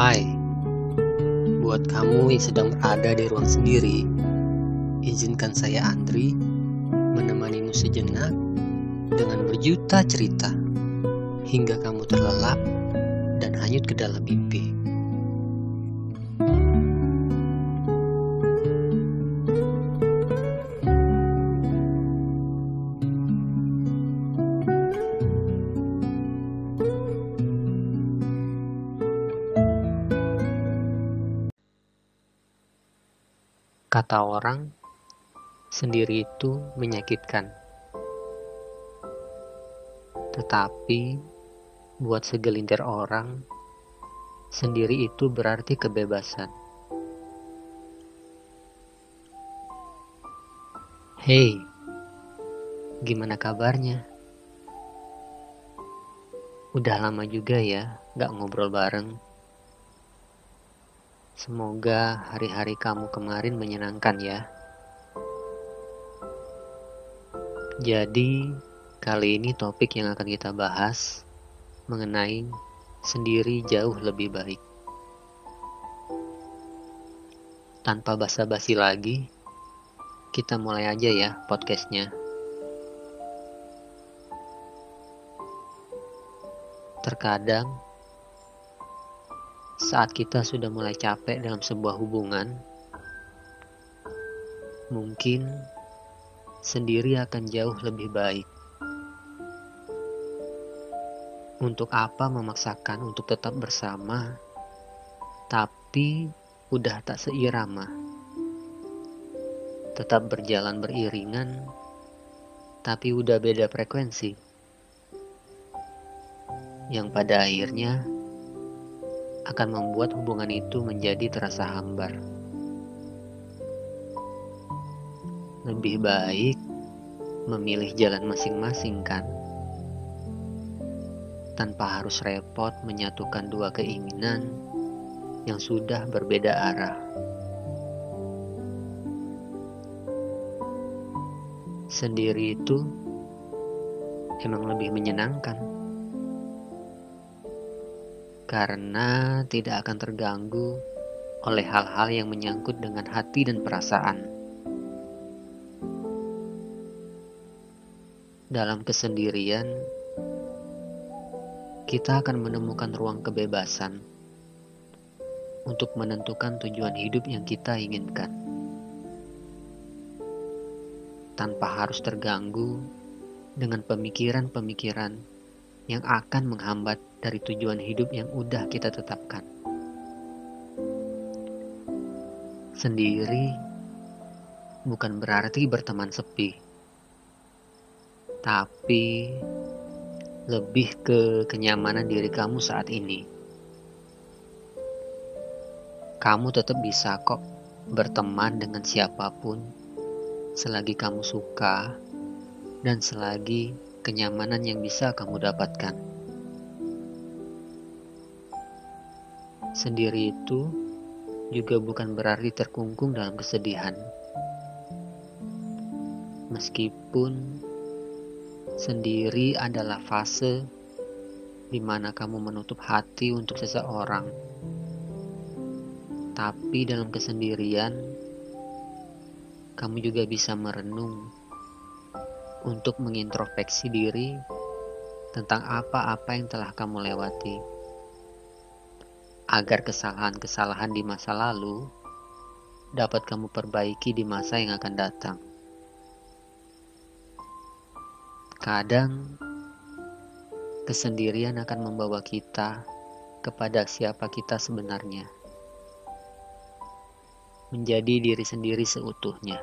Hai, buat kamu yang sedang berada di ruang sendiri, izinkan saya Andri menemanimu sejenak dengan berjuta cerita hingga kamu terlelap dan hanyut ke dalam mimpi. Kata orang, sendiri itu menyakitkan. Tetapi, buat segelintir orang, sendiri itu berarti kebebasan. Hei, gimana kabarnya? Udah lama juga ya gak ngobrol bareng. Semoga hari-hari kamu kemarin menyenangkan ya. Jadi, kali ini topik yang akan kita bahas mengenai sendiri jauh lebih baik. Tanpa basa-basi lagi, kita mulai aja ya podcastnya. Terkadang, saat kita sudah mulai capek dalam sebuah hubungan, mungkin sendiri akan jauh lebih baik. Untuk apa memaksakan untuk tetap bersama, tapi udah tak seirama? Tetap berjalan beriringan, tapi udah beda frekuensi. Yang pada akhirnya akan membuat hubungan itu menjadi terasa hambar. Lebih baik memilih jalan masing-masing kan? Tanpa harus repot menyatukan dua keinginan yang sudah berbeda arah. Sendiri itu emang lebih menyenangkan karena tidak akan terganggu oleh hal-hal yang menyangkut dengan hati dan perasaan. Dalam kesendirian, kita akan menemukan ruang kebebasan untuk menentukan tujuan hidup yang kita inginkan, tanpa harus terganggu dengan pemikiran-pemikiran yang akan menghambat dari tujuan hidup yang udah kita tetapkan. Sendiri bukan berarti berteman sepi, tapi lebih ke kenyamanan diri kamu saat ini. Kamu tetap bisa kok berteman dengan siapa pun selagi kamu suka dan selagi kenyamanan yang bisa kamu dapatkan. Sendiri itu juga bukan berarti terkungkung dalam kesedihan. Meskipun sendiri adalah fase di mana kamu menutup hati untuk seseorang, tapi dalam kesendirian kamu juga bisa merenung untuk mengintrospeksi diri tentang apa-apa yang telah kamu lewati agar kesalahan-kesalahan di masa lalu dapat kamu perbaiki di masa yang akan datang. Kadang kesendirian akan membawa kita kepada siapa kita sebenarnya, menjadi diri sendiri seutuhnya,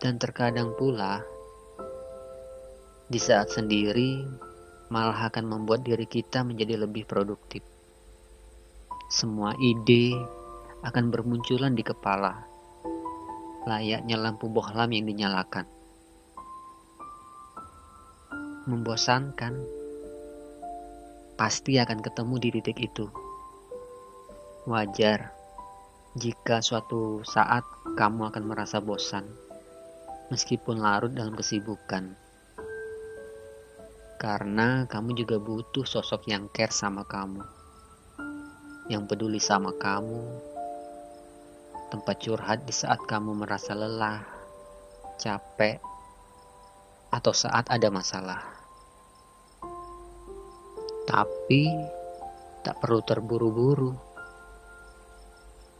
dan terkadang pula di saat sendiri malah akan membuat diri kita menjadi lebih produktif. Semua ide akan bermunculan di kepala, layaknya lampu bohlam yang dinyalakan. Membosankan, pasti akan ketemu di titik itu. Wajar jika suatu saat kamu akan merasa bosan, meskipun larut dalam kesibukan. Karena kamu juga butuh sosok yang care sama kamu yang peduli sama kamu, tempat curhat di saat kamu merasa lelah, capek, atau saat ada masalah. Tapi tak perlu terburu-buru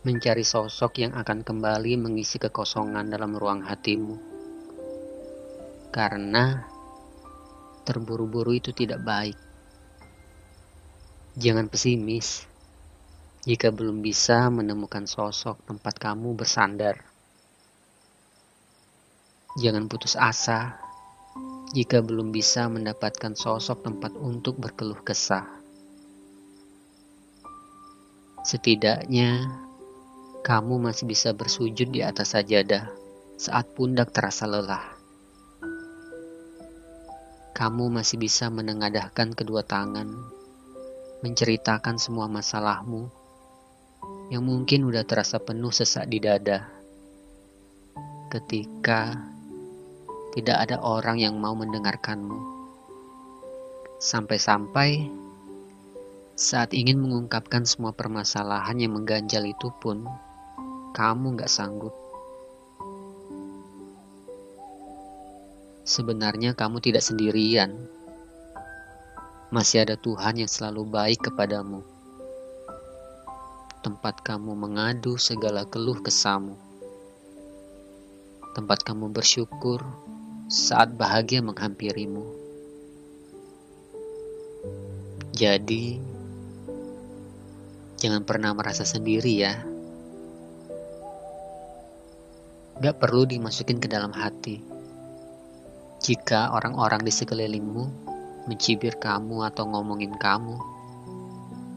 mencari sosok yang akan kembali mengisi kekosongan dalam ruang hatimu. Karena terburu-buru itu tidak baik. Jangan pesimis jika belum bisa menemukan sosok tempat kamu bersandar. Jangan putus asa jika belum bisa mendapatkan sosok tempat untuk berkeluh kesah. Setidaknya, kamu masih bisa bersujud di atas sajadah saat pundak terasa lelah kamu masih bisa menengadahkan kedua tangan, menceritakan semua masalahmu yang mungkin udah terasa penuh sesak di dada. Ketika tidak ada orang yang mau mendengarkanmu, sampai-sampai saat ingin mengungkapkan semua permasalahan yang mengganjal itu pun, kamu gak sanggup. Sebenarnya kamu tidak sendirian. Masih ada Tuhan yang selalu baik kepadamu. Tempat kamu mengadu segala keluh kesamu. Tempat kamu bersyukur saat bahagia menghampirimu. Jadi, jangan pernah merasa sendiri ya. Gak perlu dimasukin ke dalam hati jika orang-orang di sekelilingmu mencibir kamu atau ngomongin kamu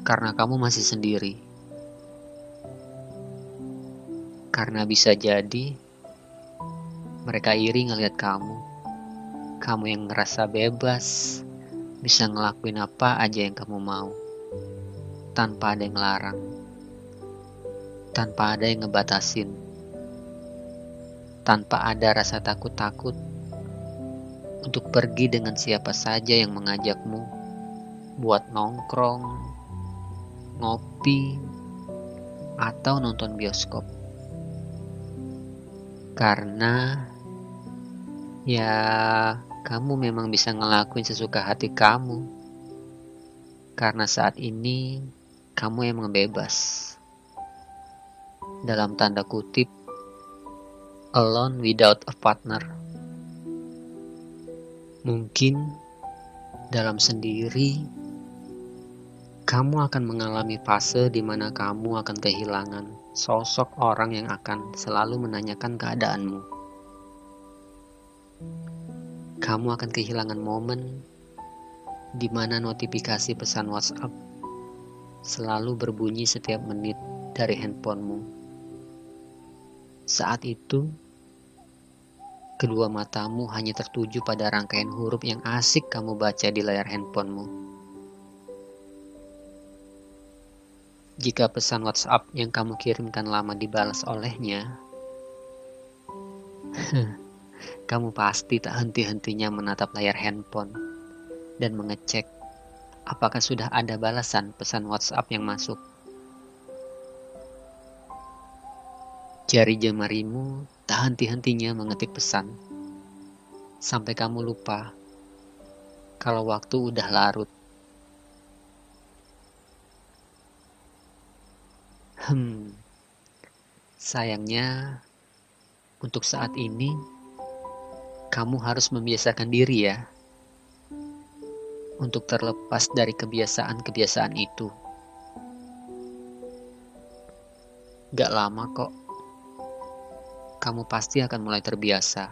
karena kamu masih sendiri. Karena bisa jadi mereka iri ngeliat kamu. Kamu yang ngerasa bebas, bisa ngelakuin apa aja yang kamu mau. Tanpa ada yang larang. Tanpa ada yang ngebatasin. Tanpa ada rasa takut-takut untuk pergi dengan siapa saja yang mengajakmu buat nongkrong, ngopi, atau nonton bioskop. Karena ya kamu memang bisa ngelakuin sesuka hati kamu. Karena saat ini kamu emang bebas. Dalam tanda kutip, alone without a partner. Mungkin dalam sendiri, kamu akan mengalami fase di mana kamu akan kehilangan sosok orang yang akan selalu menanyakan keadaanmu. Kamu akan kehilangan momen di mana notifikasi pesan WhatsApp selalu berbunyi setiap menit dari handphonemu. Saat itu, Kedua matamu hanya tertuju pada rangkaian huruf yang asik kamu baca di layar handphonemu. Jika pesan WhatsApp yang kamu kirimkan lama dibalas olehnya, kamu pasti tak henti-hentinya menatap layar handphone dan mengecek apakah sudah ada balasan pesan WhatsApp yang masuk. Jari jemarimu tak henti-hentinya mengetik pesan. Sampai kamu lupa kalau waktu udah larut. Hmm, sayangnya untuk saat ini kamu harus membiasakan diri ya untuk terlepas dari kebiasaan-kebiasaan itu. Gak lama kok kamu pasti akan mulai terbiasa.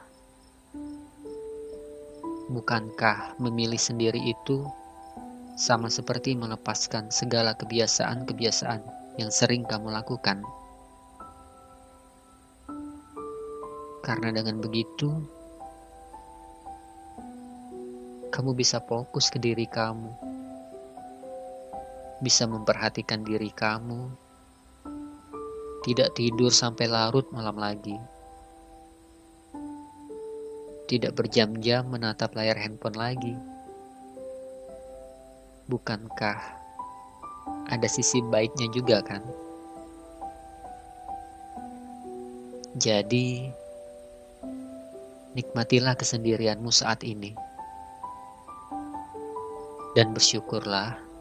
Bukankah memilih sendiri itu sama seperti melepaskan segala kebiasaan-kebiasaan yang sering kamu lakukan? Karena dengan begitu, kamu bisa fokus ke diri kamu, bisa memperhatikan diri kamu, tidak tidur sampai larut malam lagi tidak berjam-jam menatap layar handphone lagi. Bukankah ada sisi baiknya juga kan jadi nikmatilah kesendirianmu saat ini dan bersyukurlah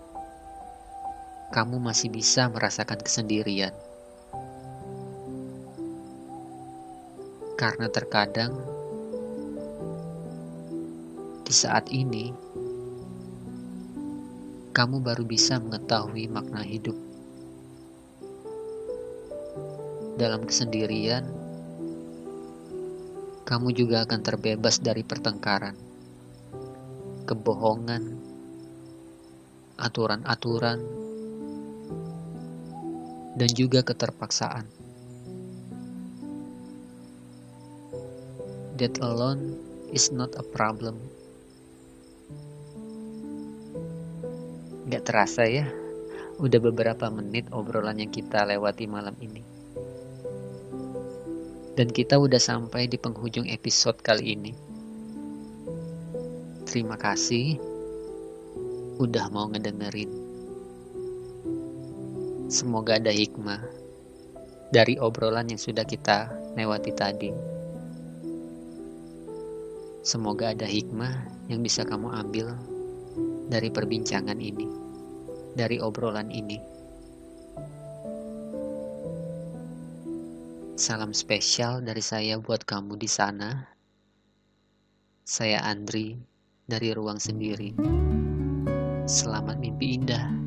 kamu masih bisa merasakan kesendirian. Karena terkadang di saat ini kamu baru bisa mengetahui makna hidup. Dalam kesendirian, kamu juga akan terbebas dari pertengkaran, kebohongan, aturan-aturan, dan juga keterpaksaan. That alone is not a problem. Gak terasa ya, udah beberapa menit obrolan yang kita lewati malam ini. Dan kita udah sampai di penghujung episode kali ini. Terima kasih udah mau ngedengerin. Semoga ada hikmah dari obrolan yang sudah kita lewati tadi. Semoga ada hikmah yang bisa kamu ambil dari perbincangan ini, dari obrolan ini. Salam spesial dari saya buat kamu di sana. Saya Andri dari Ruang Sendiri. Selamat mimpi indah.